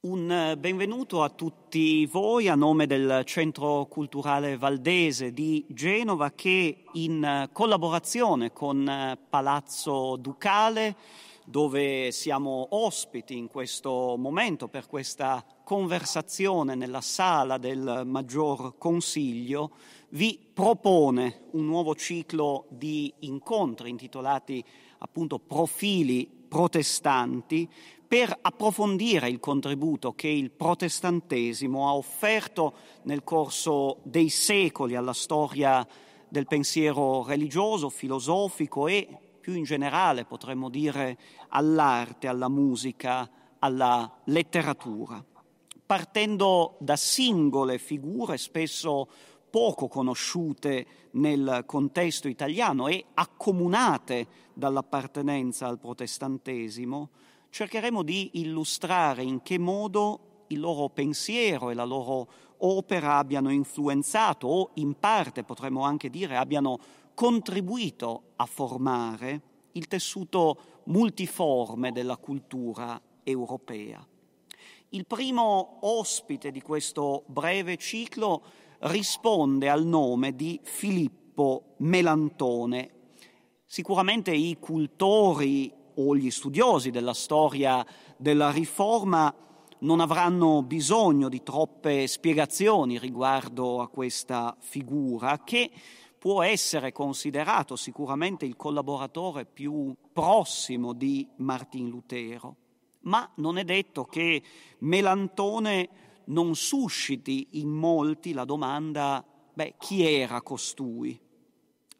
Un eh, benvenuto a tutti voi a nome del Centro Culturale Valdese di Genova che in eh, collaborazione con eh, Palazzo Ducale, dove siamo ospiti in questo momento per questa conversazione nella sala del Maggior Consiglio, vi propone un nuovo ciclo di incontri intitolati appunto Profili protestanti per approfondire il contributo che il protestantesimo ha offerto nel corso dei secoli alla storia del pensiero religioso, filosofico e più in generale potremmo dire all'arte, alla musica, alla letteratura, partendo da singole figure spesso poco conosciute nel contesto italiano e accomunate dall'appartenenza al protestantesimo, cercheremo di illustrare in che modo il loro pensiero e la loro opera abbiano influenzato o in parte potremmo anche dire abbiano contribuito a formare il tessuto multiforme della cultura europea. Il primo ospite di questo breve ciclo risponde al nome di Filippo Melantone. Sicuramente i cultori o gli studiosi della storia della riforma non avranno bisogno di troppe spiegazioni riguardo a questa figura che può essere considerato sicuramente il collaboratore più prossimo di Martin Lutero, ma non è detto che Melantone non susciti in molti la domanda beh, chi era costui?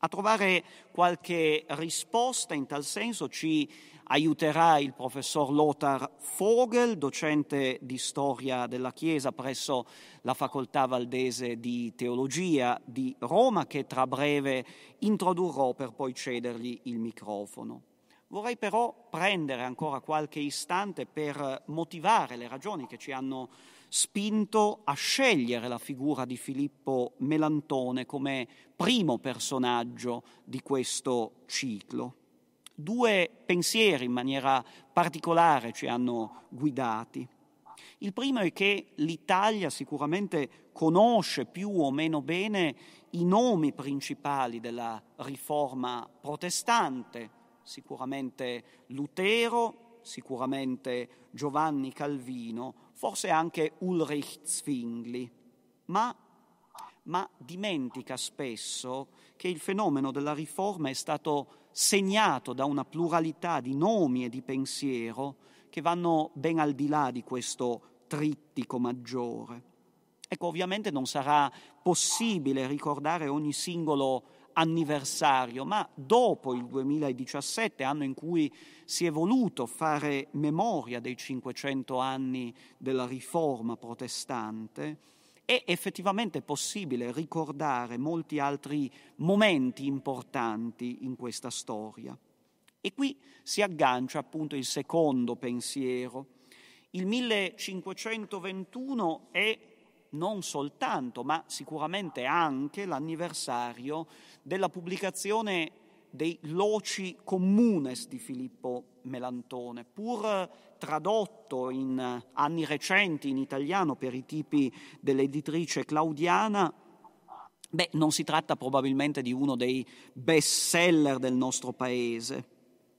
A trovare qualche risposta in tal senso ci aiuterà il professor Lothar Vogel, docente di storia della Chiesa presso la Facoltà Valdese di Teologia di Roma, che tra breve introdurrò per poi cedergli il microfono. Vorrei però prendere ancora qualche istante per motivare le ragioni che ci hanno spinto a scegliere la figura di Filippo Melantone come primo personaggio di questo ciclo. Due pensieri in maniera particolare ci hanno guidati. Il primo è che l'Italia sicuramente conosce più o meno bene i nomi principali della riforma protestante, sicuramente Lutero, sicuramente Giovanni Calvino, forse anche Ulrich Zwingli, ma, ma dimentica spesso che il fenomeno della riforma è stato segnato da una pluralità di nomi e di pensiero che vanno ben al di là di questo trittico maggiore. Ecco, ovviamente non sarà possibile ricordare ogni singolo anniversario, ma dopo il 2017, anno in cui si è voluto fare memoria dei 500 anni della riforma protestante, è effettivamente possibile ricordare molti altri momenti importanti in questa storia. E qui si aggancia appunto il secondo pensiero. Il 1521 è non soltanto, ma sicuramente anche l'anniversario della pubblicazione dei Loci Communes di Filippo Melantone, pur tradotto in anni recenti in italiano per i tipi dell'editrice Claudiana, beh, non si tratta probabilmente di uno dei best seller del nostro paese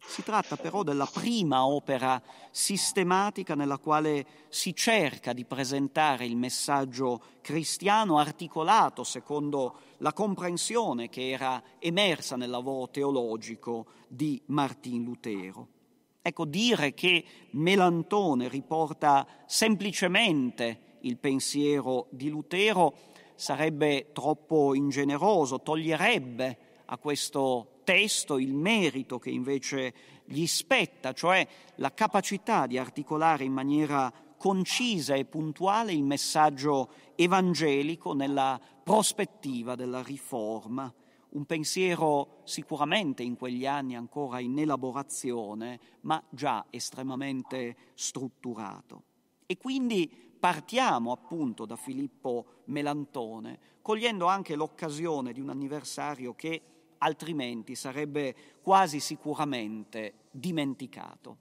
si tratta però della prima opera sistematica nella quale si cerca di presentare il messaggio cristiano articolato secondo la comprensione che era emersa nel lavoro teologico di Martin Lutero. Ecco, dire che Melantone riporta semplicemente il pensiero di Lutero sarebbe troppo ingeneroso, toglierebbe a questo testo il merito che invece gli spetta, cioè la capacità di articolare in maniera concisa e puntuale il messaggio evangelico nella prospettiva della riforma, un pensiero sicuramente in quegli anni ancora in elaborazione, ma già estremamente strutturato. E quindi partiamo appunto da Filippo Melantone, cogliendo anche l'occasione di un anniversario che altrimenti sarebbe quasi sicuramente dimenticato.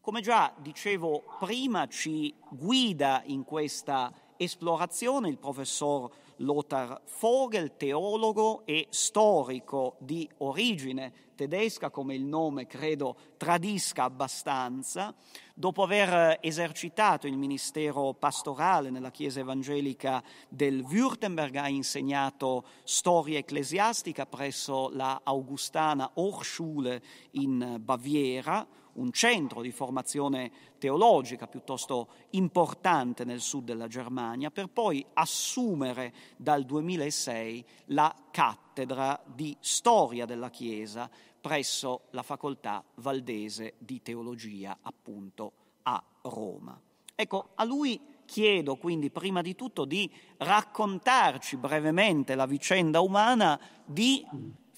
Come già dicevo prima, ci guida in questa esplorazione il professor Lothar Vogel, teologo e storico di origine tedesca, come il nome credo tradisca abbastanza, dopo aver esercitato il ministero pastorale nella Chiesa evangelica del Württemberg, ha insegnato storia ecclesiastica presso la Augustana Hochschule in Baviera, un centro di formazione teologica piuttosto importante nel sud della Germania, per poi assumere dal 2006 la cattedra di storia della Chiesa presso la facoltà valdese di teologia, appunto a Roma. Ecco, a lui chiedo quindi prima di tutto di raccontarci brevemente la vicenda umana di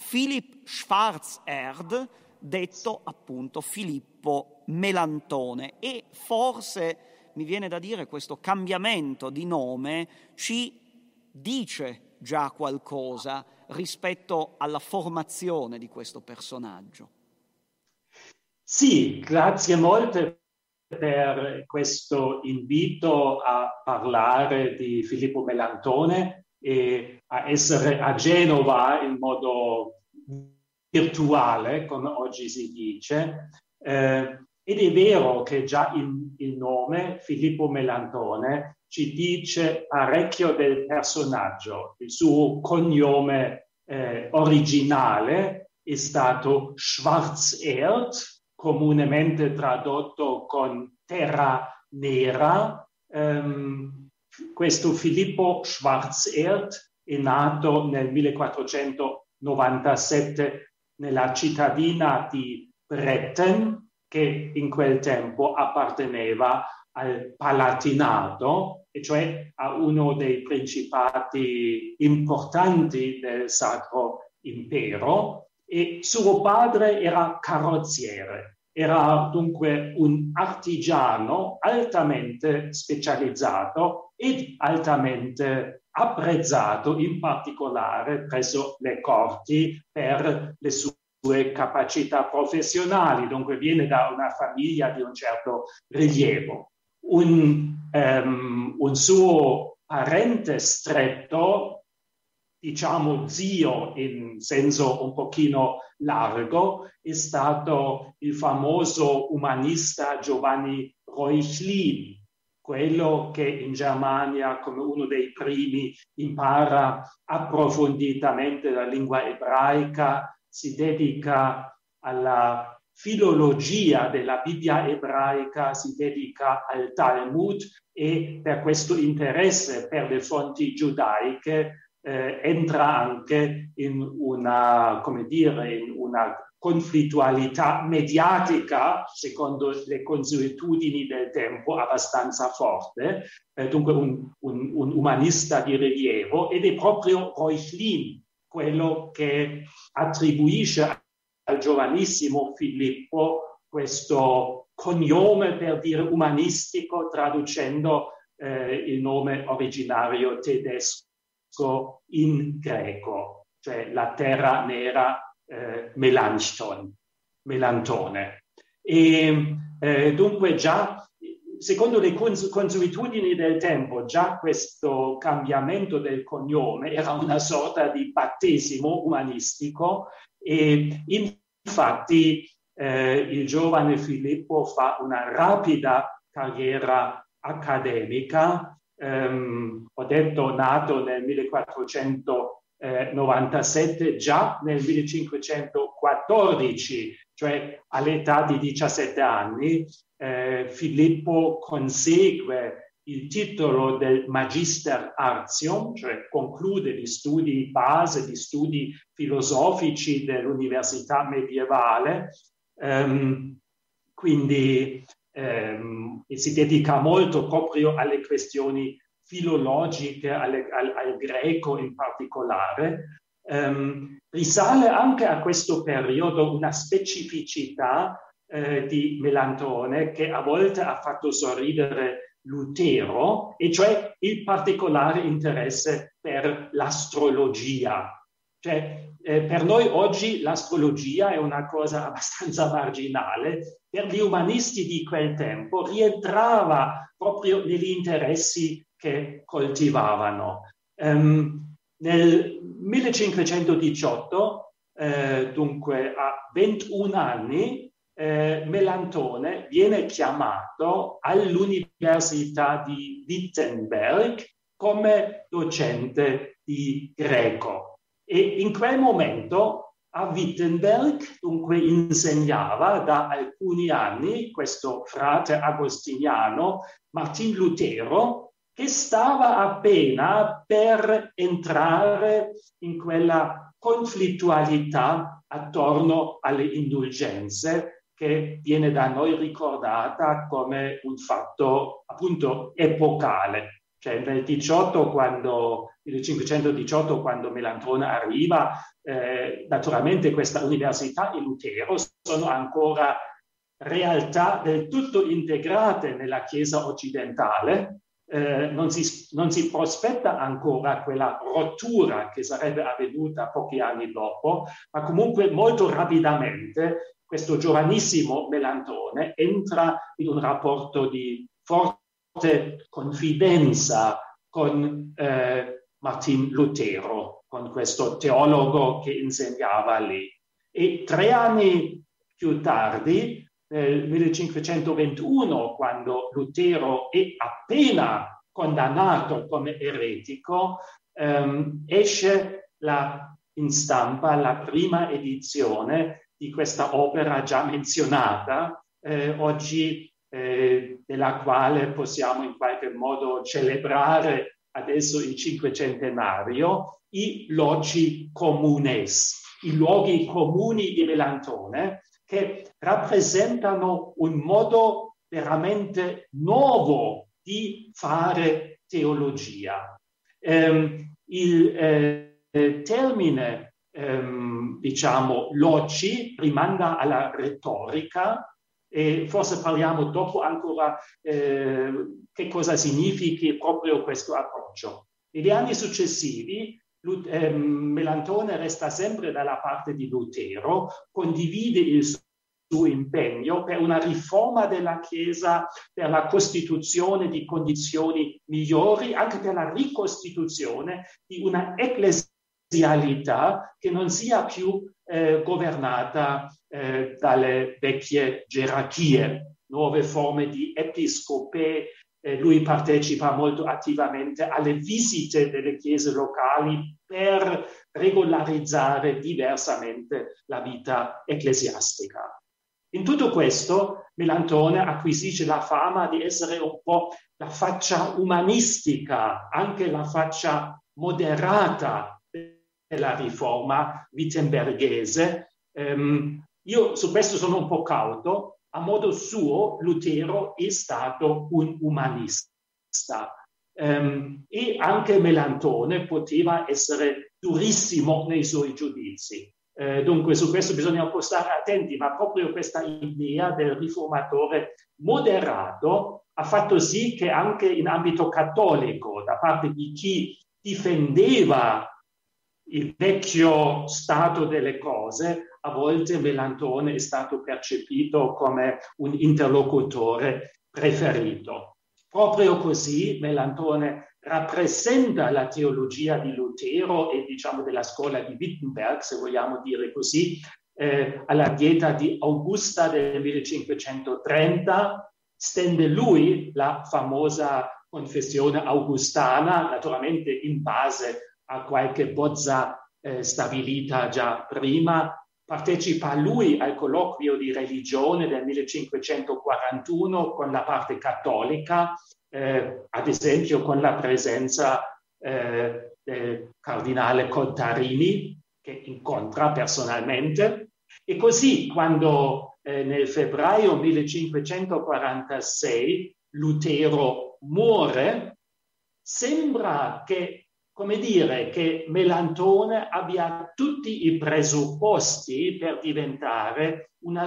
Philipp Schwarzerd, detto appunto Filippo Melantone e forse mi viene da dire questo cambiamento di nome ci dice già qualcosa rispetto alla formazione di questo personaggio. Sì, grazie molte per questo invito a parlare di Filippo Melantone e a essere a Genova in modo virtuale, come oggi si dice. Eh, ed è vero che già il, il nome Filippo Melantone ci dice parecchio del personaggio. Il suo cognome eh, originale è stato Schwarzerd, comunemente tradotto con terra nera. Um, questo Filippo Schwarzerd è nato nel 1497 nella cittadina di Bretten, che in quel tempo apparteneva al Palatinato, e cioè a uno dei principati importanti del Sacro Impero, e suo padre era carrozziere. Era dunque un artigiano altamente specializzato ed altamente apprezzato in particolare presso le corti per le sue capacità professionali, dunque viene da una famiglia di un certo rilievo. Un, um, un suo parente stretto, diciamo zio in senso un pochino largo, è stato il famoso umanista Giovanni Reuchlin, quello che in Germania come uno dei primi impara approfonditamente la lingua ebraica, si dedica alla filologia della Bibbia ebraica, si dedica al Talmud e per questo interesse per le fonti giudaiche eh, entra anche in una, come dire, in una conflittualità mediatica, secondo le consuetudini del tempo, abbastanza forte, eh, dunque un, un, un, umanista di rilievo, ed è proprio Reuchlin quello che attribuisce al giovanissimo Filippo questo cognome per dire umanistico, traducendo eh, il nome originario tedesco in greco, cioè la terra nera eh, Melanchthon, Melantone. E eh, dunque già, secondo le cons- consuetudini del tempo, già questo cambiamento del cognome era una sorta di battesimo umanistico e infatti eh, il giovane Filippo fa una rapida carriera accademica. Um, ho detto nato nel 1400 eh, 97 già nel 1514, cioè all'età di 17 anni, eh, Filippo consegue il titolo del Magister Artium, cioè conclude gli studi base, gli studi filosofici dell'università medievale, um, quindi um, si dedica molto proprio alle questioni filologiche, al, al, al greco in particolare, ehm, risale anche a questo periodo una specificità eh, di Melantone che a volte ha fatto sorridere Lutero, e cioè il particolare interesse per l'astrologia. Cioè, eh, per noi oggi l'astrologia è una cosa abbastanza marginale, per gli umanisti di quel tempo rientrava proprio negli interessi che coltivavano. Um, nel 1518, eh, dunque a 21 anni, eh, Melantone viene chiamato all'Università di Wittenberg come docente di greco. E in quel momento a Wittenberg dunque insegnava da alcuni anni questo frate agostiniano Martin Lutero che stava appena per entrare in quella conflittualità attorno alle indulgenze che viene da noi ricordata come un fatto appunto epocale. Cioè nel 18, quando, 1518, quando Melantrone arriva, eh, naturalmente questa università e Lutero sono ancora realtà del tutto integrate nella Chiesa occidentale, eh, non, si, non, si, prospetta ancora quella rottura che sarebbe avvenuta pochi anni dopo, ma comunque molto rapidamente questo giovanissimo Melantone entra in un rapporto di forte confidenza con eh, Martin Lutero, con questo teologo che insegnava lì. E tre anni più tardi, nel 1521, quando Lutero è appena condannato come eretico, ehm, esce la, in stampa la prima edizione di questa opera già menzionata, eh, oggi eh, della quale possiamo in qualche modo celebrare adesso il cinquecentenario, i logi comunes, i luoghi comuni di Melantone, che rappresentano un modo veramente nuovo di fare teologia. Um, il eh, termine, um, diciamo, logi rimanda alla retorica, e forse parliamo dopo ancora eh, che cosa significhi proprio questo approccio. Negli anni successivi eh, Melantone resta sempre dalla parte di Lutero, condivide il suo impegno per una riforma della Chiesa, per la costituzione di condizioni migliori, anche per la ricostituzione di una ecclesialità che non sia più eh, governata eh, dalle vecchie gerarchie, nuove forme di episcope. Eh, lui partecipa molto attivamente alle visite delle chiese locali per regolarizzare diversamente la vita ecclesiastica. In tutto questo, Melantone acquisisce la fama di essere un po' la faccia umanistica, anche la faccia moderata della riforma wittenberghese. Um, io su questo sono un po' cauto. A modo suo, Lutero è stato un umanista. Um, e anche Melantone poteva essere durissimo nei suoi giudizi. Eh, dunque su questo bisogna un po' stare attenti, ma proprio questa idea del riformatore moderato ha fatto sì che anche in ambito cattolico, da parte di chi difendeva il vecchio stato delle cose, a volte Melantone è stato percepito come un interlocutore preferito. Proprio così Melantone rappresenta la teologia di Lutero e diciamo della scuola di Wittenberg, se vogliamo dire così, eh, alla dieta di Augusta del 1530, stende lui la famosa confessione augustana, naturalmente in base a qualche bozza eh, stabilita già prima, partecipa lui al colloquio di religione del 1541 con la parte cattolica, eh, ad esempio con la presenza eh, del cardinale Contarini, che incontra personalmente. E così, quando eh, nel febbraio 1546 Lutero muore, sembra che come dire che Melantone abbia tutti i presupposti per diventare una,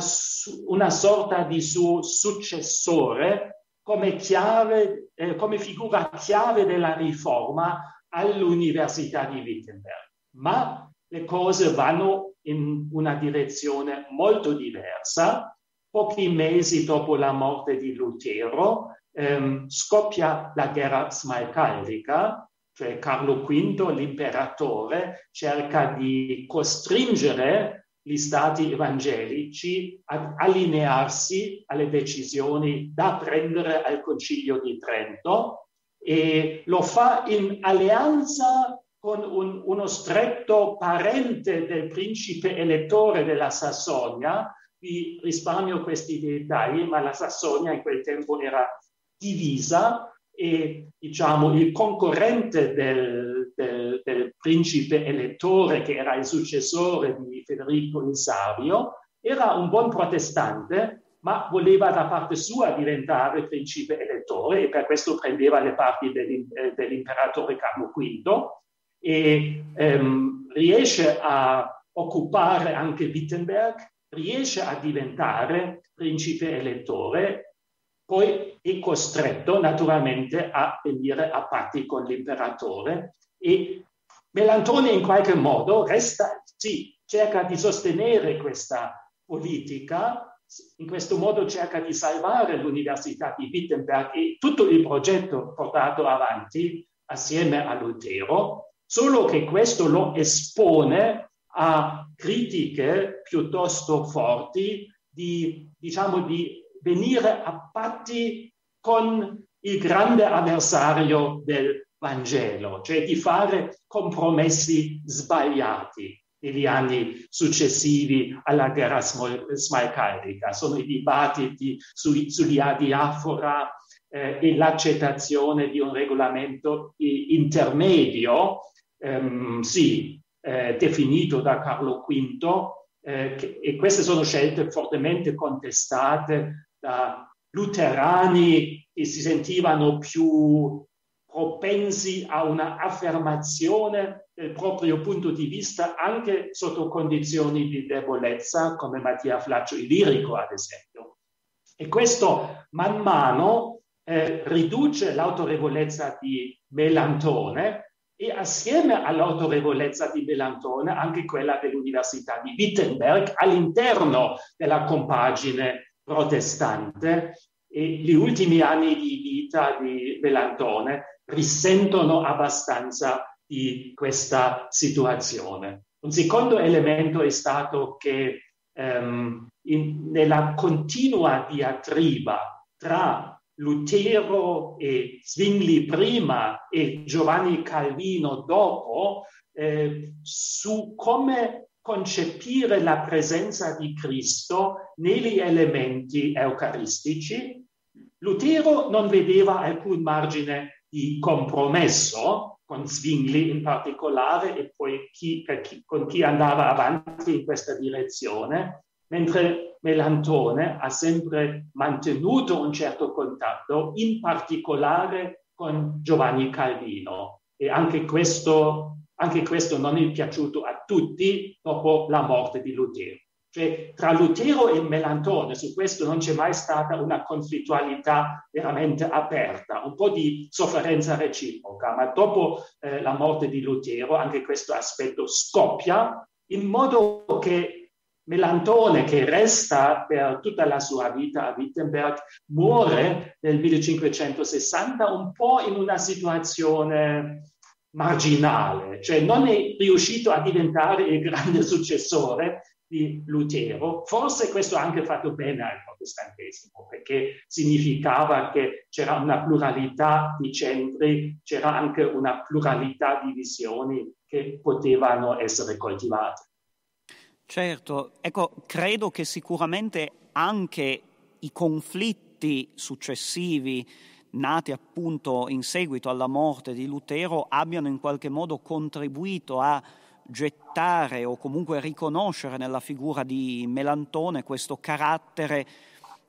una sorta di suo successore come, chiave, eh, come figura chiave della riforma all'Università di Wittenberg. Ma le cose vanno in una direzione molto diversa pochi mesi dopo la morte di Lutero, ehm, scoppia la guerra smalcaldica, cioè Carlo V, l'imperatore, cerca di costringere gli stati evangelici ad allinearsi alle decisioni da prendere al Concilio di Trento e lo fa in alleanza con un, uno stretto parente del principe elettore della Sassonia. Vi risparmio questi dettagli, ma la Sassonia in quel tempo era divisa e diciamo il concorrente del, del, del, principe elettore che era il successore di Federico il Savio era un buon protestante ma voleva da parte sua diventare principe elettore e per questo prendeva le parti dell'imperatore Carlo V e ehm, riesce a occupare anche Wittenberg, riesce a diventare principe elettore poi è costretto naturalmente a venire a patti con l'imperatore e Melantone in qualche modo resta, sì, cerca di sostenere questa politica, in questo modo cerca di salvare l'Università di Wittenberg e tutto il progetto portato avanti assieme a Lutero, solo che questo lo espone a critiche piuttosto forti di, diciamo, di venire a patti con il grande avversario del Vangelo, cioè di fare compromessi sbagliati negli anni successivi alla guerra smalcaldica. Sono i dibattiti su, sugli adiafora eh, e l'accettazione di un regolamento intermedio, ehm, sì, eh, definito da Carlo V, eh, e queste sono scelte fortemente contestate da luterani che si sentivano più propensi a una affermazione del proprio punto di vista anche sotto condizioni di debolezza, come Mattia Flaccio Illirico, ad esempio. E questo man mano eh, riduce l'autorevolezza di Melantone e assieme all'autorevolezza di Melantone anche quella dell'Università di Wittenberg all'interno della compagine protestante e gli ultimi anni di vita di Melantone risentono abbastanza di questa situazione. Un secondo elemento è stato che ehm, in, nella continua diatriba tra Lutero e Zwingli prima e Giovanni Calvino dopo eh, su come concepire la presenza di Cristo negli elementi eucaristici, Lutero non vedeva alcun margine di compromesso con Zwingli in particolare e poi chi, chi, con chi andava avanti in questa direzione, mentre Melantone ha sempre mantenuto un certo contatto, in particolare con Giovanni Calvino. E anche questo anche questo non è piaciuto a tutti dopo la morte di Lutero. Cioè, tra Lutero e Melantone su questo non c'è mai stata una conflittualità veramente aperta, un po' di sofferenza reciproca, ma dopo eh, la morte di Lutero anche questo aspetto scoppia in modo che Melantone, che resta per tutta la sua vita a Wittenberg, muore nel 1560 un po' in una situazione marginale, cioè non è riuscito a diventare il grande successore di Lutero. Forse questo ha anche fatto bene al protestantesimo, perché significava che c'era una pluralità di centri, c'era anche una pluralità di visioni che potevano essere coltivate. Certo, ecco, credo che sicuramente anche i conflitti successivi nati appunto in seguito alla morte di Lutero abbiano in qualche modo contribuito a gettare o comunque riconoscere nella figura di Melantone questo carattere,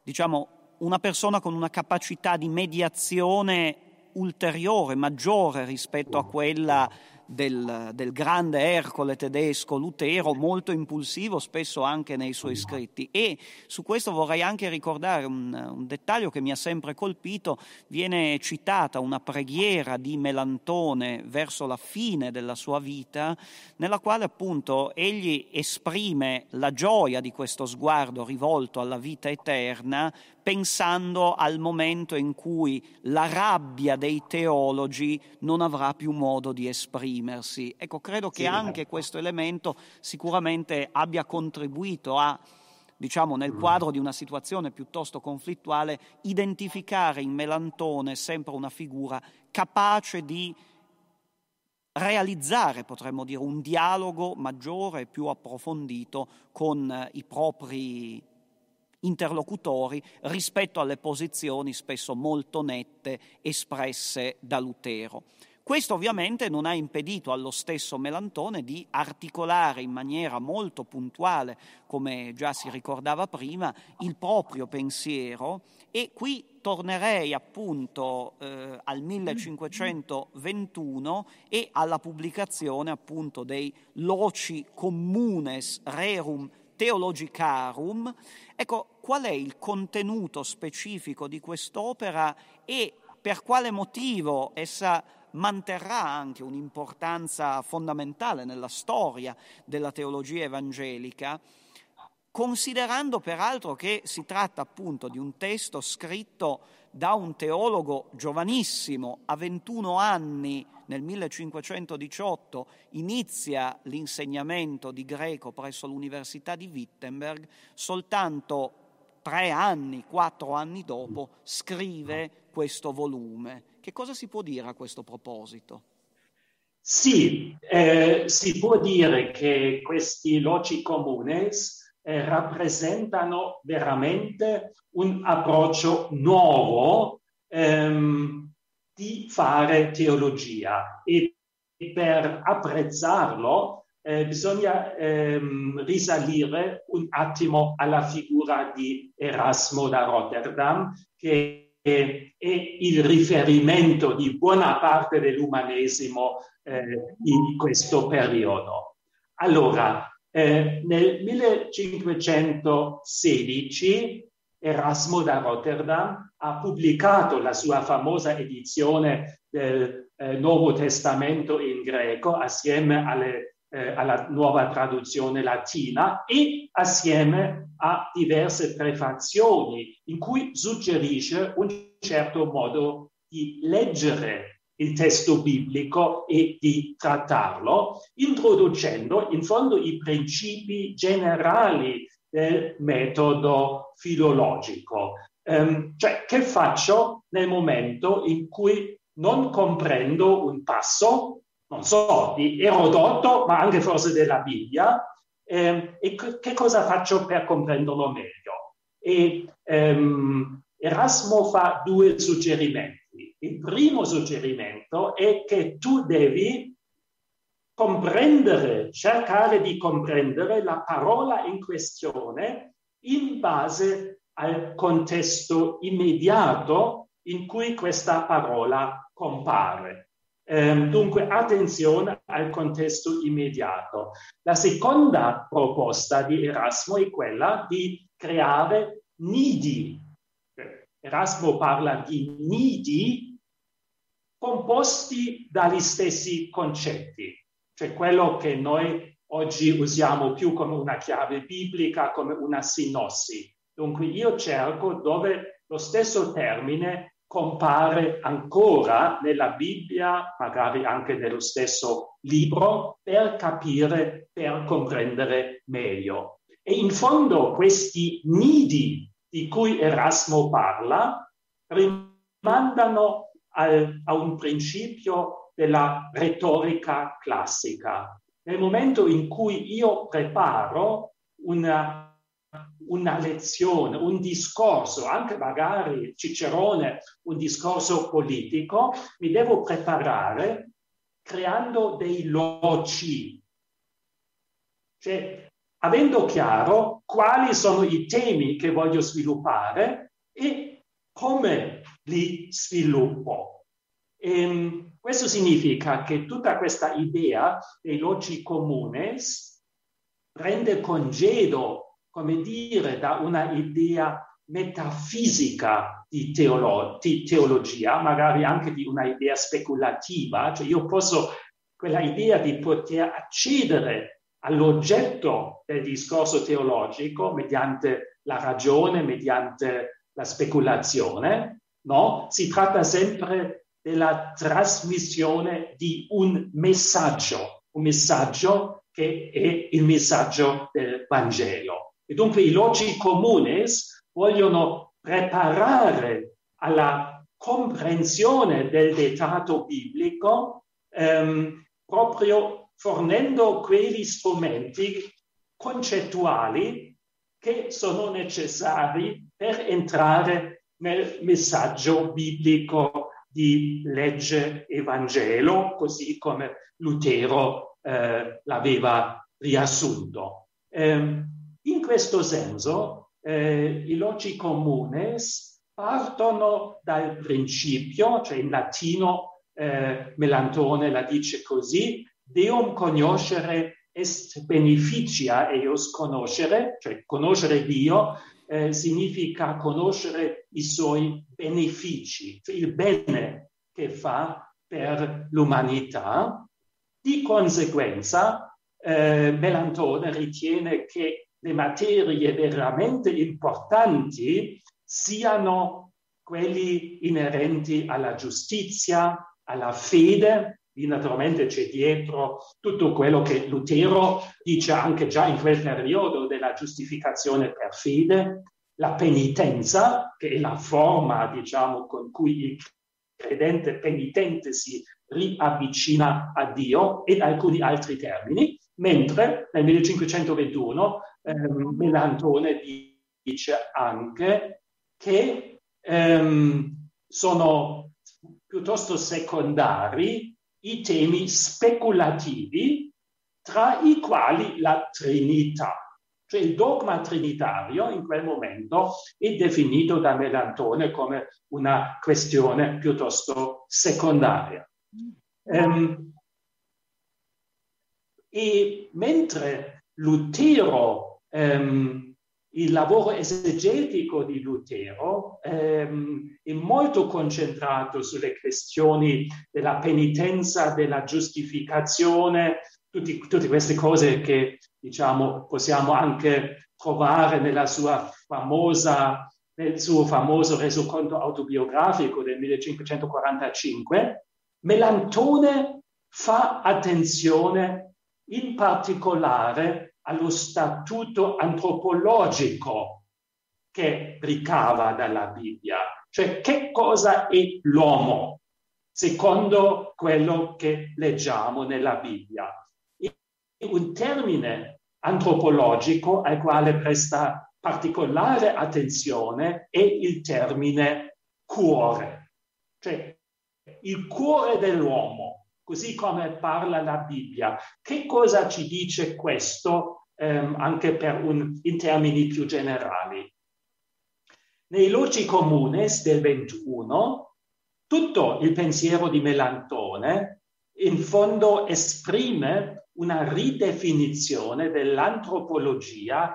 diciamo, una persona con una capacità di mediazione ulteriore, maggiore rispetto a quella del, del, grande Ercole tedesco Lutero, molto impulsivo spesso anche nei suoi scritti. E su questo vorrei anche ricordare un, un dettaglio che mi ha sempre colpito, viene citata una preghiera di Melantone verso la fine della sua vita, nella quale appunto egli esprime la gioia di questo sguardo rivolto alla vita eterna, pensando al momento in cui la rabbia dei teologi non avrà più modo di esprimersi. Ecco, credo che sì, anche questo elemento sicuramente abbia contribuito a diciamo nel mm. quadro di una situazione piuttosto conflittuale, identificare in Melantone sempre una figura capace di realizzare, potremmo dire, un dialogo maggiore e più approfondito con i propri interlocutori rispetto alle posizioni spesso molto nette espresse da Lutero. Questo ovviamente non ha impedito allo stesso Melantone di articolare in maniera molto puntuale, come già si ricordava prima, il proprio pensiero e qui tornerei appunto eh, al 1521 e alla pubblicazione appunto dei Loci Communes Rerum Theologicarum. Ecco, qual è il contenuto specifico di quest'opera e per quale motivo essa manterrà anche un'importanza fondamentale nella storia della teologia evangelica, considerando peraltro che si tratta appunto di un testo scritto da un teologo giovanissimo, a 21 anni, nel 1518, inizia l'insegnamento di greco presso l'Università di Wittenberg, soltanto tre anni, quattro anni dopo, scrive questo volume. Che cosa si può dire a questo proposito? Sì, eh, si può dire che questi loci comunes eh, rappresentano veramente un approccio nuovo ehm, di fare teologia e per apprezzarlo eh, bisogna ehm, risalire un attimo alla figura di Erasmo da Rotterdam, che è il riferimento di buona parte dell'umanesimo eh, in questo periodo. Allora, eh, nel 1516 Erasmo da Rotterdam ha pubblicato la sua famosa edizione del eh, Nuovo Testamento in greco assieme alle eh, alla nuova traduzione latina e assieme a diverse prefazioni in cui suggerisce un certo modo di leggere il testo biblico e di trattarlo, introducendo in fondo i principi generali del metodo filologico. Um, cioè, che faccio nel momento in cui non comprendo un passo non so, di Erodotto, ma anche forse della Bibbia, eh, e che cosa faccio per comprenderlo meglio? E, ehm, Erasmo fa due suggerimenti. Il primo suggerimento è che tu devi comprendere, cercare di comprendere la parola in questione in base al contesto immediato in cui questa parola compare. Eh, dunque, attenzione al contesto immediato. La seconda proposta di Erasmo è quella di creare nidi. Erasmo parla di nidi composti dagli stessi concetti, cioè quello che noi oggi usiamo più come una chiave biblica, come una sinossi. Dunque io cerco dove lo stesso termine compare ancora nella Bibbia, magari anche nello stesso libro, per capire, per comprendere meglio. E in fondo questi nidi di cui Erasmo parla rimandano al, a un principio della retorica classica. Nel momento in cui io preparo una una lezione, un discorso, anche magari Cicerone, un discorso politico, mi devo preparare creando dei loci, cioè avendo chiaro quali sono i temi che voglio sviluppare e come li sviluppo. E, ehm, questo significa che tutta questa idea dei loci comunes prende congedo, come dire, da una idea metafisica di, teolo- di, teologia, magari anche di una idea speculativa, cioè io posso, quella idea di poter accedere all'oggetto del discorso teologico mediante la ragione, mediante la speculazione, no? Si tratta sempre della trasmissione di un messaggio, un messaggio che è il messaggio del Vangelo. E dunque i logi comunes vogliono preparare alla comprensione del dettato biblico ehm, proprio fornendo quegli strumenti concettuali che sono necessari per entrare nel messaggio biblico di legge e Vangelo, così come Lutero eh, l'aveva riassunto. Eh, in questo senso, eh, i logi comunes partono dal principio, cioè in latino eh, Melantone la dice così, Deum conoscere est beneficia eius conoscere, cioè conoscere Dio eh, significa conoscere i suoi benefici, cioè il bene che fa per l'umanità. Di conseguenza, eh, Melantone ritiene che le materie veramente importanti siano quelli inerenti alla giustizia, alla fede. Lì naturalmente c'è dietro tutto quello che Lutero dice anche già in quel periodo della giustificazione per fede, la penitenza, che è la forma, diciamo, con cui il credente penitente si riavvicina a Dio ed alcuni altri termini, mentre nel 1521 ehm, Melantone dice anche che ehm, sono piuttosto secondari i temi speculativi tra i quali la Trinità. Cioè il dogma trinitario in quel momento è definito da Melantone come una questione piuttosto secondaria. Um, e mentre Lutero ehm, il lavoro esegetico di Lutero ehm, è molto concentrato sulle questioni della penitenza, della giustificazione, tutti, tutte queste cose che diciamo possiamo anche trovare nella sua famosa, nel suo famoso resoconto autobiografico del 1545. Melantone fa attenzione in particolare allo statuto antropologico che ricava dalla Bibbia, cioè che cosa è l'uomo secondo quello che leggiamo nella Bibbia. È un termine antropologico al quale presta particolare attenzione è il termine cuore, cioè il cuore dell'uomo così come parla la Bibbia. Che cosa ci dice questo ehm, anche un, in termini più generali? Nei Loci Comunes del 21, tutto il pensiero di Melantone in fondo esprime una ridefinizione dell'antropologia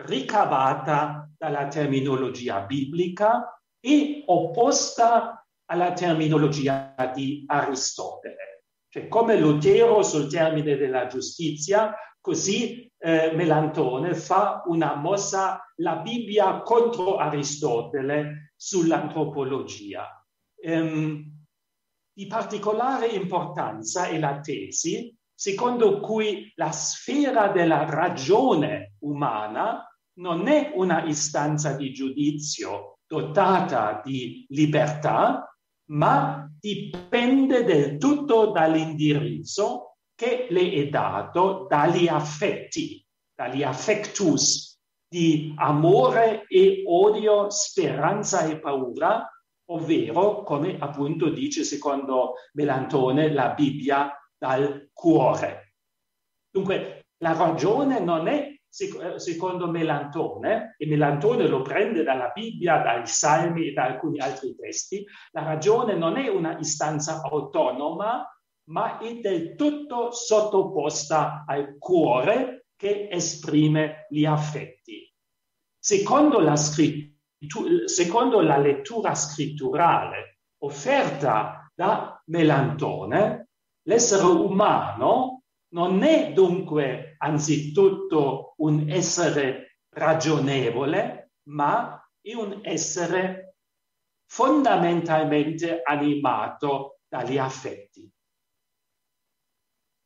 ricavata dalla terminologia biblica e opposta alla terminologia di Aristotele. Cioè, come Lutero sul termine della giustizia, così eh, Melantone fa una mossa, la Bibbia contro Aristotele sull'antropologia. Ehm, di particolare importanza è la tesi secondo cui la sfera della ragione umana non è una istanza di giudizio dotata di libertà, ma dipende del tutto dall'indirizzo che le è dato dagli affetti, dagli affectus di amore e odio, speranza e paura, ovvero, come appunto dice secondo Melantone, la Bibbia dal cuore. Dunque, la ragione non è secondo Melantone, e Melantone lo prende dalla Bibbia, dai Salmi e da alcuni altri testi, la ragione non è una istanza autonoma, ma è del tutto sottoposta al cuore che esprime gli affetti. Secondo la, secondo la lettura scritturale offerta da Melantone, l'essere umano non è dunque anzitutto un essere ragionevole, ma è un essere fondamentalmente animato dagli affetti.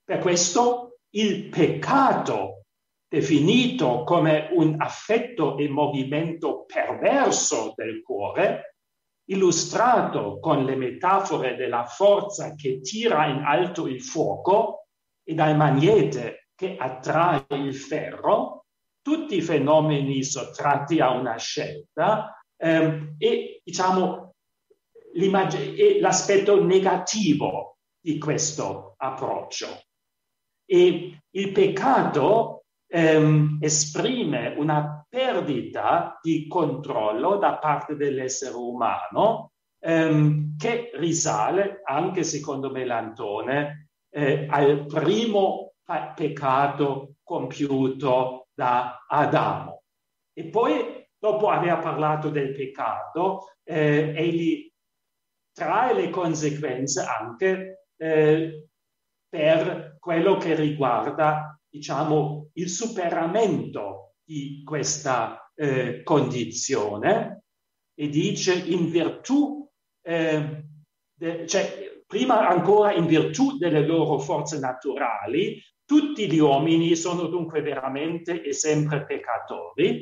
Per questo il peccato, definito come un affetto e movimento perverso del cuore, illustrato con le metafore della forza che tira in alto il fuoco e dal magnete che attrae il ferro, tutti i fenomeni sottratti a una scelta ehm, e diciamo l'aspetto negativo di questo approccio. E il peccato ehm, esprime una perdita di controllo da parte dell'essere umano ehm, che risale, anche secondo Melantone, eh, al primo peccato compiuto da Adamo. E poi, dopo aver parlato del peccato, eh, egli trae le conseguenze anche eh, per quello che riguarda, diciamo, il superamento di questa eh, condizione e dice in virtù, eh, de, cioè prima ancora in virtù delle loro forze naturali, tutti gli uomini sono dunque veramente e sempre peccatori.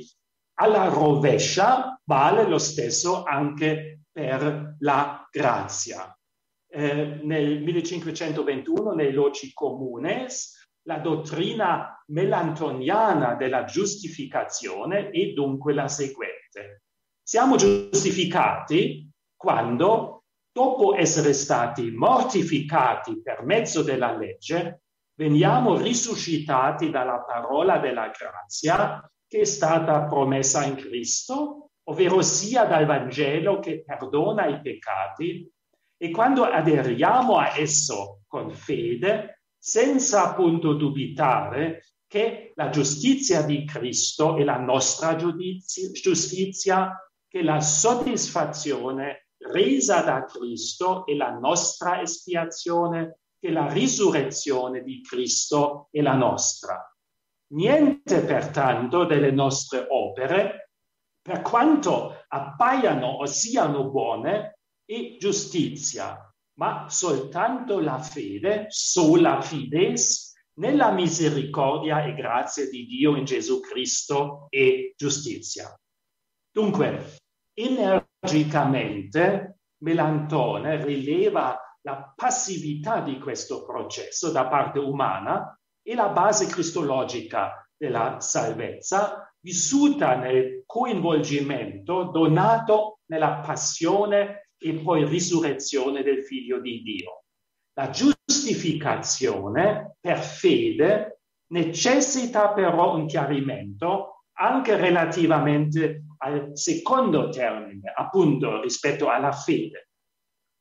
Alla rovescia vale lo stesso anche per la grazia eh, nel 1521 nei Loci Comunes la dottrina melantoniana della giustificazione è dunque la seguente. Siamo giustificati quando, dopo essere stati mortificati per mezzo della legge, veniamo risuscitati dalla parola della grazia che è stata promessa in Cristo, ovvero sia dal Vangelo che perdona i peccati e quando aderiamo a esso con fede, senza appunto dubitare che la giustizia di Cristo è la nostra giustizia, che la soddisfazione resa da Cristo è la nostra espiazione, che la risurrezione di Cristo è la nostra. Niente pertanto delle nostre opere, per quanto appaiano o siano buone, e giustizia, ma soltanto la fede, sola fides, nella misericordia e grazia di Dio in Gesù Cristo e giustizia. Dunque, energicamente Melantone rileva la passività di questo processo da parte umana e la base cristologica della salvezza vissuta nel coinvolgimento donato nella passione e poi risurrezione del figlio di Dio. La giustificazione per fede necessita però un chiarimento anche relativamente al secondo termine, appunto rispetto alla fede.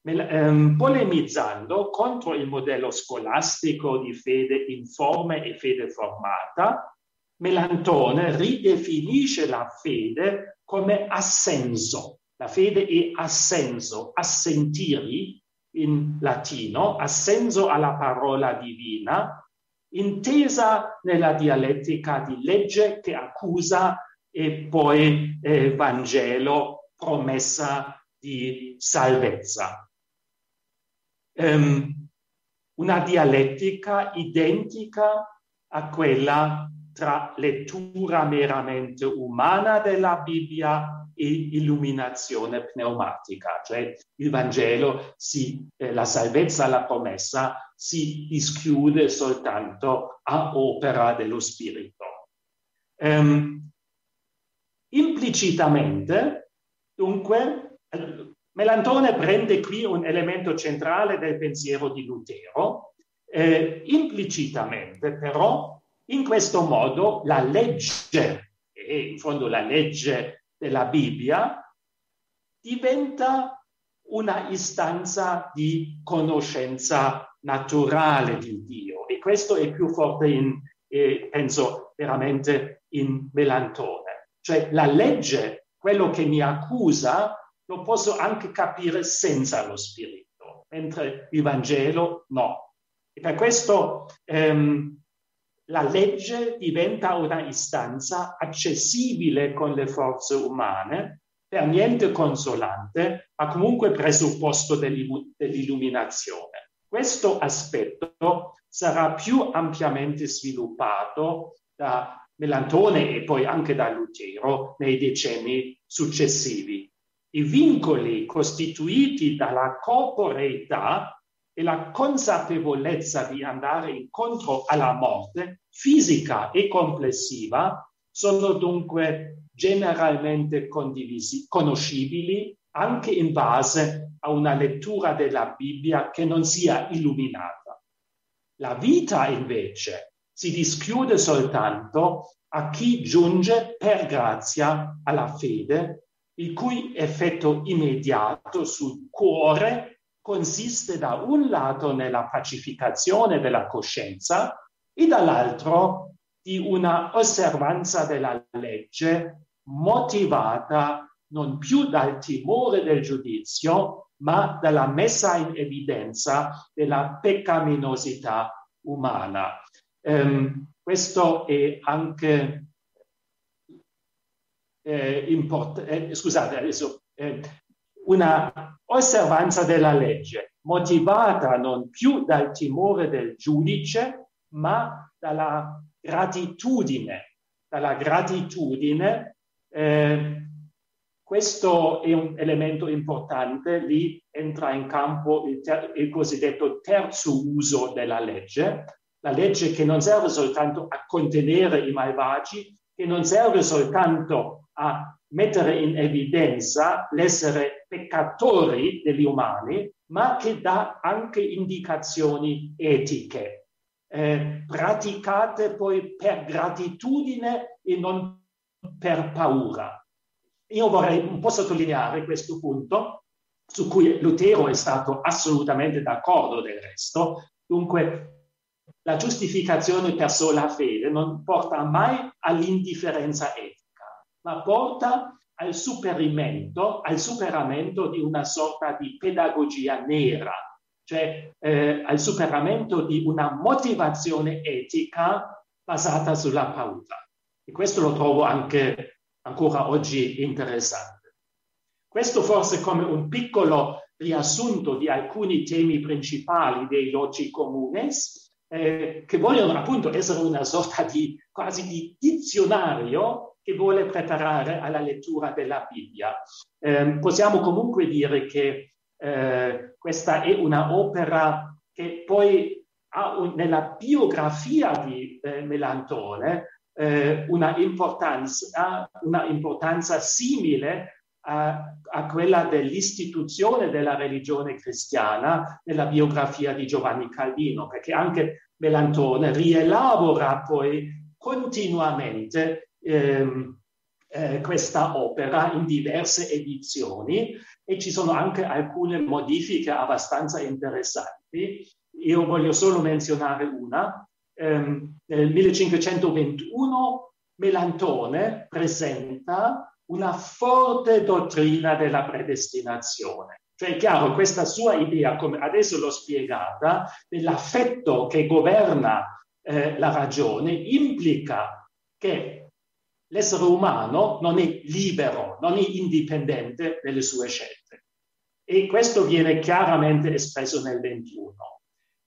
Ehm, polemizzando contro il modello scolastico di fede informe e fede formata, Melantone ridefinisce la fede come assenso, la fede è assenso, assentiri in latino, assenso alla parola divina, intesa nella dialettica di legge che accusa e poi eh, Vangelo, promessa di salvezza. Um, una dialettica identica a quella tra lettura meramente umana della Bibbia e illuminazione pneumatica, cioè il Vangelo, si, eh, la salvezza, la promessa si dischiude soltanto a opera dello Spirito. Um, implicitamente, dunque, Melantone prende qui un elemento centrale del pensiero di Lutero, eh, implicitamente però In questo modo la legge, e in fondo la legge della Bibbia, diventa una istanza di conoscenza naturale di Dio. E questo è più forte in, eh, penso, veramente in Melantone. Cioè la legge, quello che mi accusa, lo posso anche capire senza lo Spirito, mentre il Vangelo no. E per questo ehm, la legge diventa una istanza accessibile con le forze umane, per niente consolante, ma comunque presupposto dell'illuminazione. Questo aspetto sarà più ampiamente sviluppato da Melantone e poi anche da Lutero nei decenni successivi. I vincoli costituiti dalla corporeità e la consapevolezza di andare incontro alla morte fisica e complessiva sono dunque generalmente condivisi, conoscibili anche in base a una lettura della Bibbia che non sia illuminata. La vita invece si dischiude soltanto a chi giunge per grazia alla fede, il cui effetto immediato sul cuore consiste da un lato nella pacificazione della coscienza e dall'altro di una osservanza della legge motivata non più dal timore del giudizio, ma dalla messa in evidenza della peccaminosità umana. Um, questo è anche eh, importante, eh, scusate adesso, eh, una osservanza della legge motivata non più dal timore del giudice, ma dalla gratitudine, dalla gratitudine eh, questo è un elemento importante, lì entra in campo il, ter- il, cosiddetto terzo uso della legge, la legge che non serve soltanto a contenere i malvagi, che non serve soltanto a mettere in evidenza l'essere peccatori degli umani, ma che dà anche indicazioni etiche, eh, praticate poi per gratitudine e non per paura. Io vorrei un po' sottolineare questo punto su cui Lutero è stato assolutamente d'accordo del resto. Dunque, la giustificazione per sola fede non porta mai all'indifferenza etica, ma porta al superamento, al superamento di una sorta di pedagogia nera, cioè eh, al superamento di una motivazione etica basata sulla paura. E questo lo trovo anche ancora oggi interessante. Questo forse come un piccolo riassunto di alcuni temi principali dei logi comunes, eh, che vogliono appunto essere una sorta di quasi di dizionario che vuole preparare alla lettura della Bibbia. Eh, possiamo comunque dire che eh, questa è un'opera che poi ha un, nella biografia di eh, Melantone eh, una, importanza, una, importanza, simile a, a, quella dell'istituzione della religione cristiana nella biografia di Giovanni Calvino, perché anche Melantone rielabora poi continuamente ehm, eh, questa opera in diverse edizioni e ci sono anche alcune modifiche abbastanza interessanti. Io voglio solo menzionare una, ehm, nel 1521 Melantone presenta una forte dottrina della predestinazione. Cioè è chiaro, questa sua idea, come adesso l'ho spiegata, dell'affetto che governa eh, la ragione, implica che l'essere umano non è libero, non è indipendente delle sue scelte. E questo viene chiaramente espresso nel 21.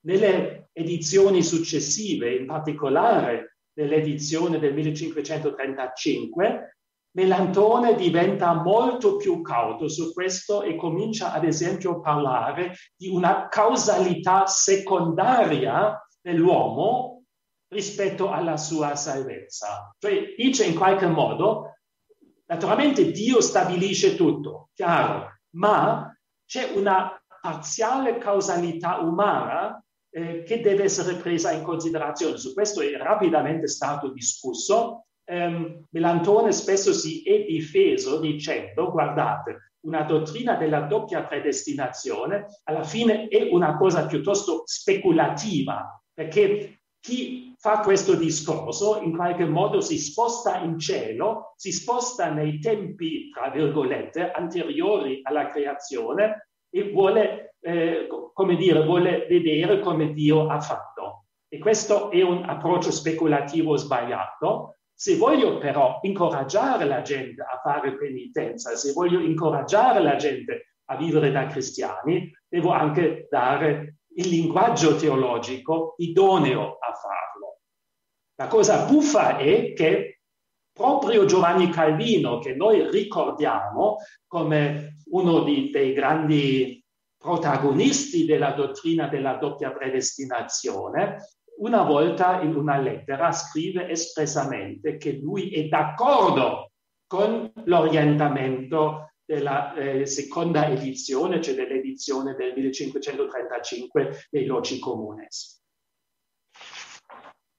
Nelle edizioni successive, in particolare nell'edizione del 1535, Melantone diventa molto più cauto su questo e comincia ad esempio a parlare di una causalità secondaria dell'uomo rispetto alla sua salvezza. Cioè dice in qualche modo, naturalmente Dio stabilisce tutto, chiaro, ma c'è una parziale causalità umana eh, che deve essere presa in considerazione. Su questo è rapidamente stato discusso. Eh, Melantone spesso si è difeso dicendo, guardate, una dottrina della doppia predestinazione alla fine è una cosa piuttosto speculativa, perché chi fa questo discorso in qualche modo si sposta in cielo, si sposta nei tempi, tra virgolette, anteriori alla creazione e vuole, eh, come dire, vuole vedere come Dio ha fatto. E questo è un approccio speculativo sbagliato. Se voglio però incoraggiare la gente a fare penitenza, se voglio incoraggiare la gente a vivere da cristiani, devo anche dare il linguaggio teologico idoneo a farlo. La cosa buffa è che proprio Giovanni Calvino, che noi ricordiamo come uno di, dei grandi protagonisti della dottrina della doppia predestinazione, una volta in una lettera scrive espressamente che lui è d'accordo con l'orientamento della eh, seconda edizione, cioè dell'edizione del 1535 dei Loci Comunes.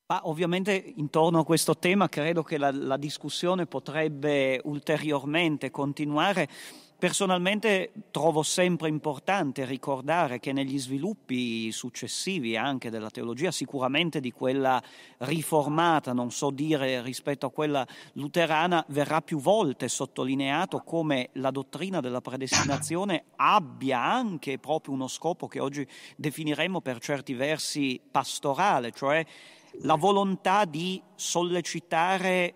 Ma ovviamente intorno a questo tema credo che la, la discussione potrebbe ulteriormente continuare Personalmente trovo sempre importante ricordare che negli sviluppi successivi anche della teologia, sicuramente di quella riformata, non so dire rispetto a quella luterana, verrà più volte sottolineato come la dottrina della predestinazione abbia anche proprio uno scopo che oggi definiremmo per certi versi pastorale, cioè la volontà di sollecitare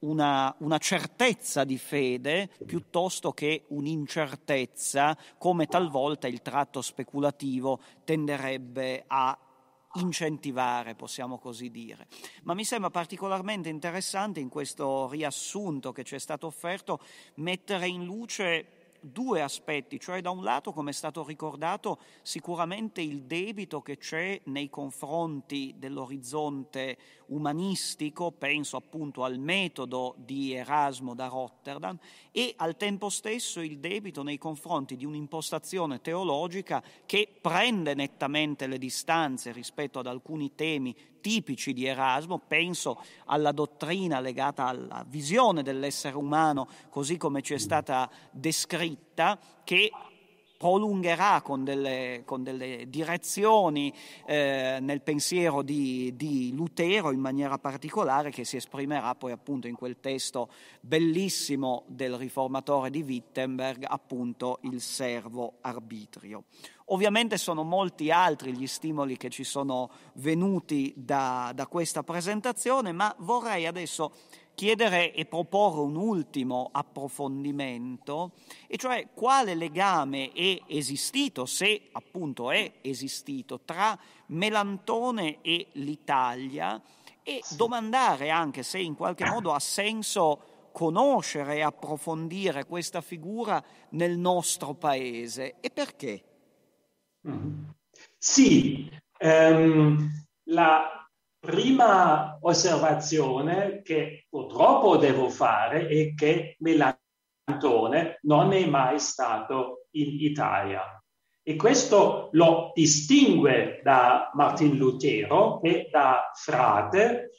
una, una, certezza di fede piuttosto che un'incertezza, come talvolta il tratto speculativo tenderebbe a incentivare, possiamo così dire. Ma mi sembra particolarmente interessante in questo riassunto che ci è stato offerto mettere in luce due aspetti, cioè da un lato, come è stato ricordato, sicuramente il debito che c'è nei confronti dell'orizzonte umanistico, penso appunto al metodo di Erasmo da Rotterdam, e al tempo stesso il debito nei confronti di un'impostazione teologica che prende nettamente le distanze rispetto ad alcuni temi tipici di Erasmo, penso alla dottrina legata alla visione dell'essere umano così come ci è stata descritta, che prolungherà con delle, con delle direzioni eh, nel pensiero di, di, Lutero in maniera particolare che si esprimerà poi appunto in quel testo bellissimo del riformatore di Wittenberg, appunto il servo arbitrio. Ovviamente sono molti altri gli stimoli che ci sono venuti da, da questa presentazione, ma vorrei adesso chiedere e proporre un ultimo approfondimento, e cioè quale legame è esistito, se appunto è esistito, tra Melantone e l'Italia e domandare anche se in qualche modo ha senso conoscere e approfondire questa figura nel nostro paese e perché. Mm-hmm. Sì, um, la prima osservazione che purtroppo devo fare è che Melantone non è mai stato in Italia. E questo lo distingue da Martin Lutero che da frate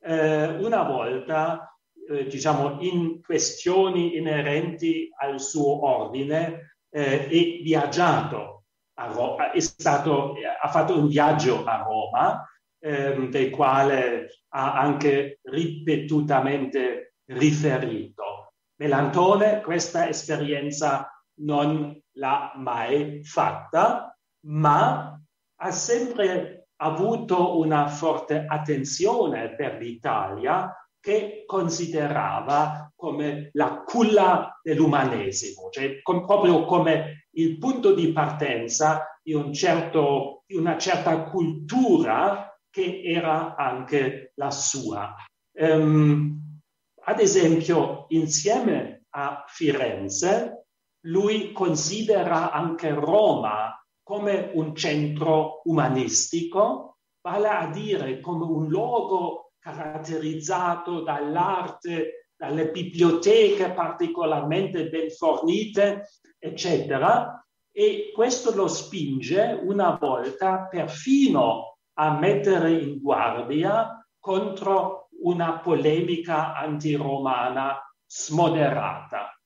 eh, una volta, eh, diciamo, in questioni inerenti al suo ordine eh, è viaggiato Roma, è stato, ha fatto un viaggio a Roma ehm, del quale ha anche ripetutamente riferito. Melantone questa esperienza non l'ha mai fatta, ma ha sempre avuto una forte attenzione per l'Italia che considerava come la culla dell'umanesimo, cioè com- proprio come il punto di partenza di, un certo, di una certa cultura che era anche la sua. Um, ad esempio, insieme a Firenze, lui considera anche Roma come un centro umanistico, vale a dire come un luogo caratterizzato dall'arte, dalle biblioteche particolarmente ben fornite, eccetera, e questo lo spinge una volta perfino a mettere in guardia contro una polemica antiromana smoderata.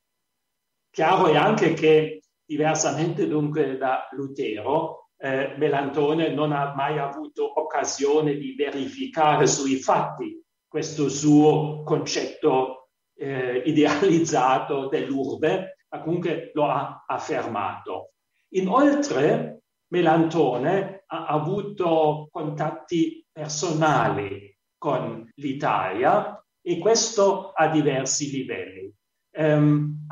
Chiaro è anche che, diversamente dunque da Lutero, eh, Melantone non ha mai avuto occasione di verificare sui fatti questo suo concetto eh, idealizzato dell'urbe, ma comunque lo ha affermato. Inoltre, Melantone ha avuto contatti personali con l'Italia e questo a diversi livelli. Um,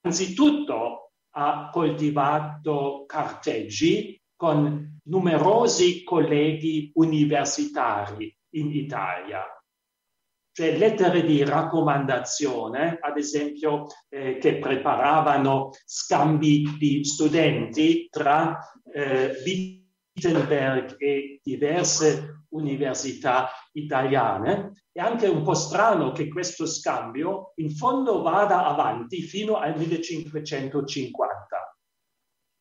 anzitutto ha coltivato carteggi con numerosi colleghi universitari in Italia, cioè lettere di raccomandazione, ad esempio, eh, che preparavano scambi di studenti tra eh, Wittenberg e diverse università italiane. È anche un po' strano che questo scambio in fondo vada avanti fino al 1550.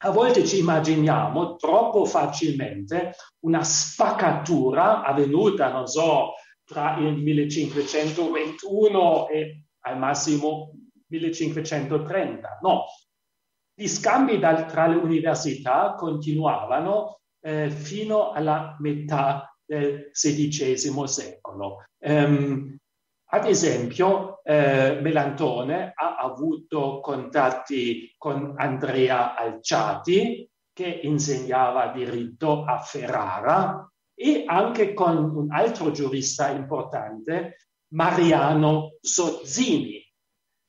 A volte ci immaginiamo troppo facilmente una spaccatura avvenuta, non so, tra il 1521 e al massimo 1530. No, gli scambi tra le università continuavano eh, fino alla metà del XVI secolo. Um, ad esempio, eh, Melantone ha avuto contatti con Andrea Alciati, che insegnava diritto a Ferrara, e anche con un altro giurista importante, Mariano Sozzini,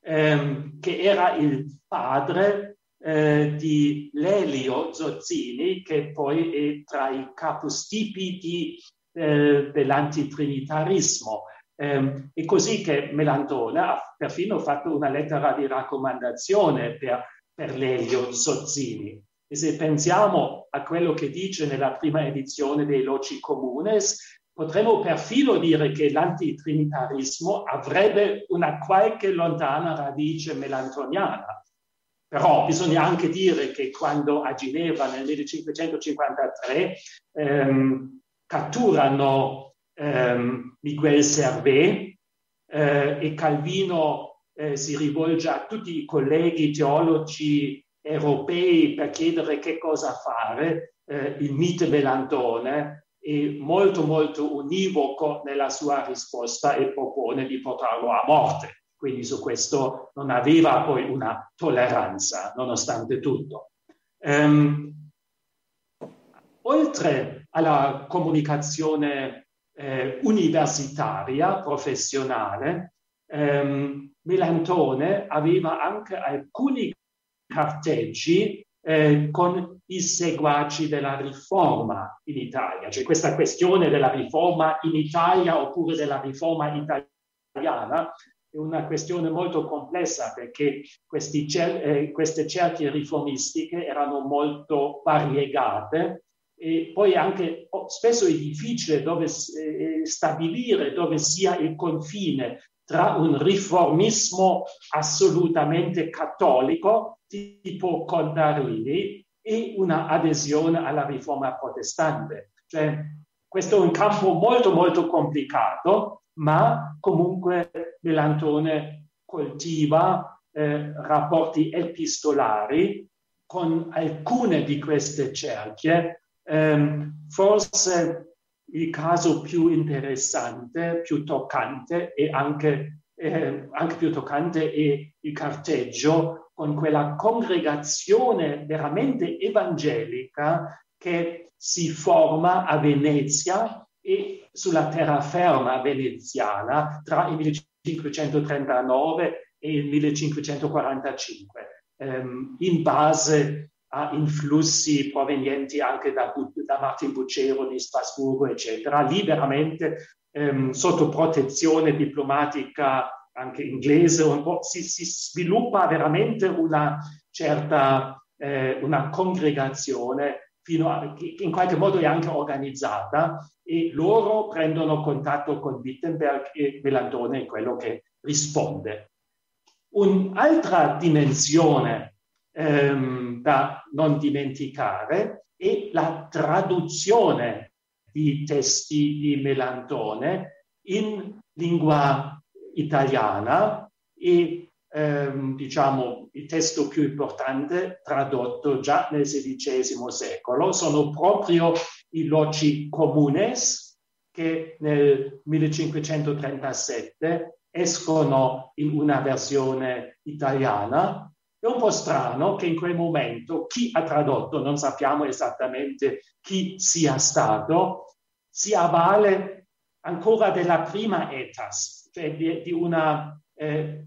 ehm, che era il padre eh, di Lelio Zozzini, che poi è tra i capostipiti eh, dell'antitrinitarismo. Eh, è così che Melantone ha perfino fatto una lettera di raccomandazione per, per Lelio Zozzini. E se pensiamo a quello che dice nella prima edizione dei Loci Comunes, potremmo perfino dire che l'antitrinitarismo avrebbe una qualche lontana radice melantoniana. Però bisogna anche dire che quando a Ginevra nel 1553 ehm, catturano ehm, Miguel Servet eh, e Calvino eh, si rivolge a tutti i colleghi teologi europei per chiedere che cosa fare, eh, il mite Melantone è molto molto univoco nella sua risposta e propone di portarlo a morte. Quindi su questo non aveva poi una tolleranza, nonostante tutto. Um, oltre alla comunicazione eh, universitaria, professionale, ehm, Melantone aveva anche alcuni carteggi eh, con i seguaci della riforma in Italia. Cioè questa questione della riforma in Italia oppure della riforma italiana è una questione molto complessa perché cer- eh, queste cerchie riformistiche erano molto variegate e poi anche oh, spesso è difficile dove, eh, stabilire dove sia il confine tra un riformismo assolutamente cattolico, tipo Contarini, e una adesione alla riforma protestante. Cioè, questo è un campo molto, molto complicato, ma comunque Melantone coltiva eh, rapporti epistolari con alcune di queste cerchie, eh, forse il caso più interessante, più toccante e anche, eh, anche più toccante è il carteggio con quella congregazione veramente evangelica che si forma a Venezia e sulla terraferma veneziana tra il 1539 e il 1545, ehm, in base a influssi provenienti anche da, da Martin Bucero di Strasburgo, eccetera. Lì veramente ehm, sotto protezione diplomatica anche inglese si, si sviluppa veramente una certa eh, una congregazione a, che in qualche modo è anche organizzata e loro prendono contatto con Wittenberg e Melantone è quello che risponde. Un'altra dimensione ehm, da non dimenticare è la traduzione di testi di Melantone in lingua italiana e ehm, diciamo il testo più importante tradotto già nel XVI secolo sono proprio i Loci Comunes che nel 1537 escono in una versione italiana. È un po' strano che in quel momento chi ha tradotto, non sappiamo esattamente chi sia stato, si avvale ancora della prima etas, cioè di, di una eh,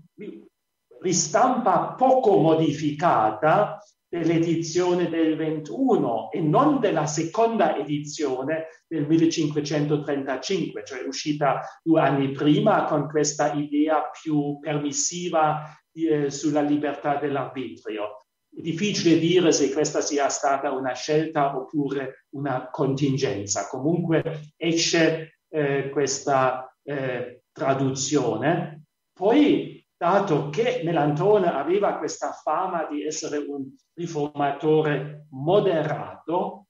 ristampa poco modificata dell'edizione del 21 e non della seconda edizione del 1535, cioè uscita due anni prima con questa idea più permissiva eh, sulla libertà dell'arbitrio. È difficile dire se questa sia stata una scelta oppure una contingenza. Comunque esce eh, questa eh, traduzione. Poi dato che Melantone aveva questa fama di essere un riformatore moderato,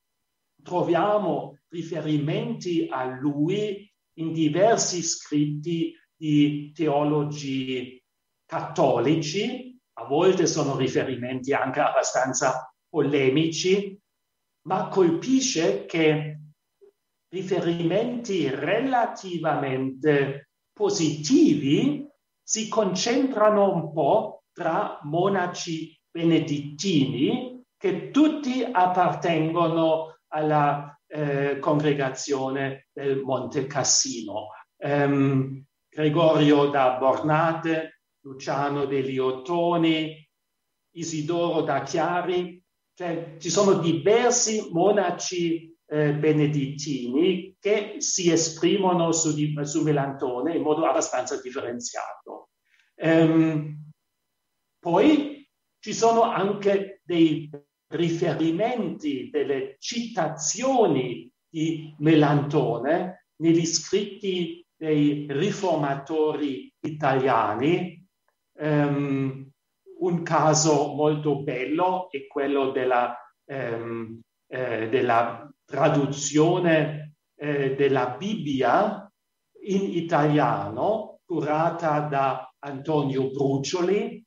troviamo riferimenti a lui in diversi scritti di teologi cattolici, a volte sono riferimenti anche abbastanza polemici, ma colpisce che riferimenti relativamente positivi si concentrano un po' tra monaci benedittini che tutti appartengono alla eh, congregazione del Monte Cassino. Um, Gregorio da Bornate, Luciano degli Ottoni, Isidoro da Chiari, cioè ci sono diversi monaci eh, benedittini che si esprimono su, di, su Melantone in modo abbastanza differenziato. Ehm, poi ci sono anche dei riferimenti, delle citazioni di Melantone negli scritti dei riformatori italiani. Um, un caso molto bello è quello della, um, eh, della traduzione eh, della Bibbia in italiano curata da Antonio Brucioli,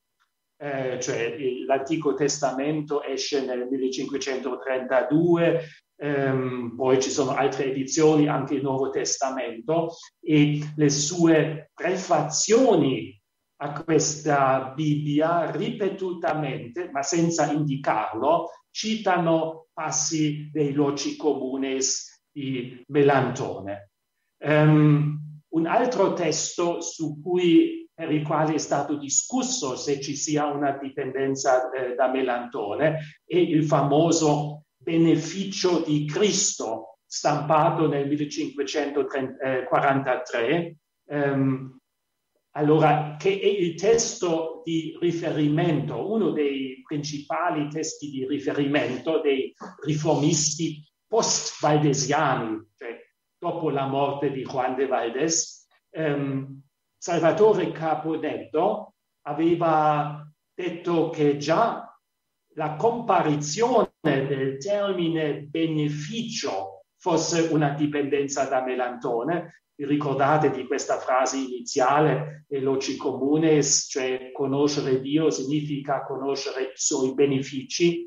eh, cioè l'Antico Testamento esce nel 1532, ehm, poi ci sono altre edizioni, anche il Nuovo Testamento, e le sue prefazioni a questa Bibbia ripetutamente, ma senza indicarlo, citano passi dei loci comunes di Melantone. Um, un altro testo su cui, per il quale è stato discusso se ci sia una dipendenza eh, da Melantone è il famoso beneficio di Cristo stampato nel 1543, um, allora, che è il testo di riferimento, uno dei principali testi di riferimento dei riformisti post-valdesiani, cioè dopo la morte di Juan de Valdés, ehm, Salvatore Capodetto aveva detto che già la comparizione del termine beneficio fosse una dipendenza da Melantone ricordate di questa frase iniziale, eloci comunes, cioè conoscere Dio significa conoscere i suoi benefici.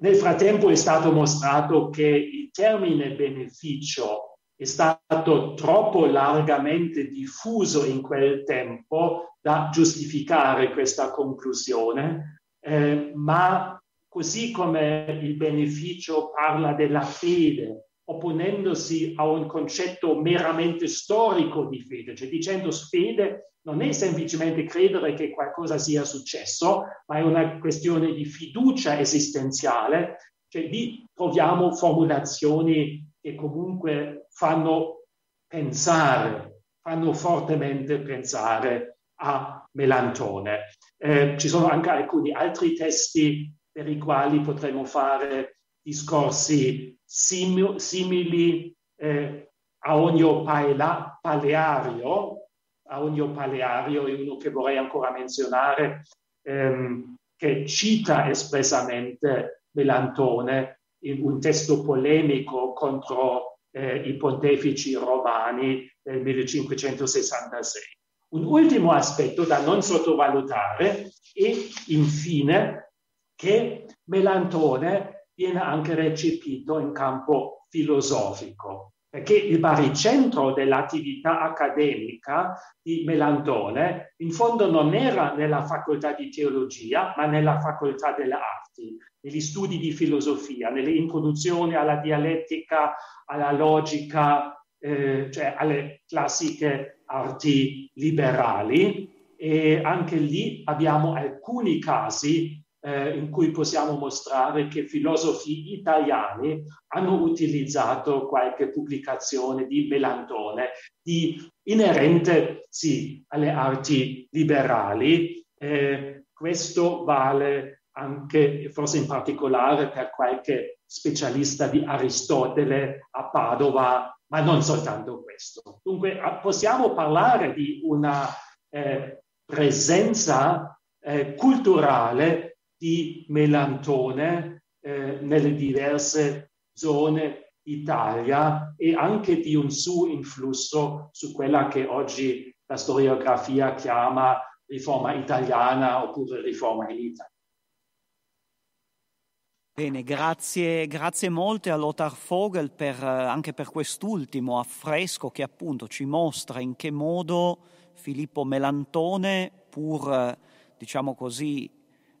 Nel frattempo è stato mostrato che il termine beneficio è stato troppo largamente diffuso in quel tempo da giustificare questa conclusione, eh, ma così come il beneficio parla della fede, opponendosi a un concetto meramente storico di fede, cioè dicendo fede non è semplicemente credere che qualcosa sia successo, ma è una questione di fiducia esistenziale, cioè lì troviamo formulazioni che comunque fanno pensare, fanno fortemente pensare a Melantone. Eh, ci sono anche alcuni altri testi per i quali potremmo fare discorsi sim- simili eh, a Onio Paela, Paleario. A Onio Paleario è uno che vorrei ancora menzionare, ehm, che cita espressamente Melantone in un testo polemico contro eh, i pontefici romani del 1566. Un ultimo aspetto da non sottovalutare è infine che Melantone viene anche recepito in campo filosofico perché il baricentro dell'attività accademica di Melantone in fondo non era nella facoltà di teologia, ma nella facoltà delle arti, negli studi di filosofia, nelle introduzioni alla dialettica, alla logica, eh, cioè alle classiche arti liberali. E anche lì abbiamo alcuni casi eh, in cui possiamo mostrare che filosofi italiani hanno utilizzato qualche pubblicazione di Melantone di inerente sì, alle arti liberali. Eh, questo vale anche, forse in particolare, per qualche specialista di Aristotele a Padova, ma non soltanto questo. Dunque possiamo parlare di una eh, presenza eh, culturale di melantone eh, nelle diverse zone d'Italia e anche di un suo influsso su quella che oggi la storiografia chiama riforma italiana oppure riforma in Italia. Bene, grazie, grazie molte a Lothar Vogel per, eh, anche per quest'ultimo affresco che appunto ci mostra in che modo Filippo Melantone, pur eh, diciamo così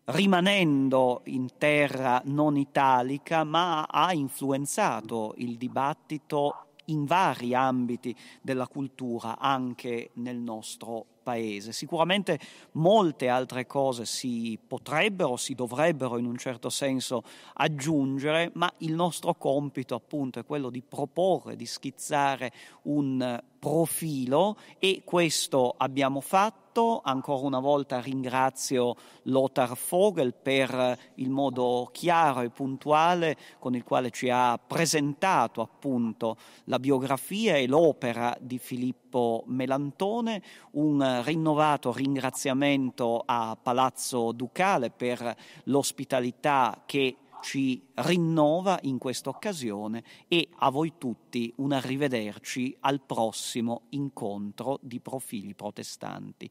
rimanendo in terra non italica, ma ha influenzato il dibattito in vari ambiti della cultura, anche nel nostro paese. Sicuramente molte altre cose si potrebbero, si dovrebbero in un certo senso aggiungere, ma il nostro compito appunto è quello di proporre, di schizzare un profilo e questo abbiamo fatto. Ancora una volta ringrazio Lothar Vogel per il modo chiaro e puntuale con il quale ci ha presentato appunto la biografia e l'opera di Filippo Melantone. Un rinnovato ringraziamento a Palazzo Ducale per l'ospitalità che ci rinnova in questa occasione e a voi tutti un arrivederci al prossimo incontro di profili protestanti.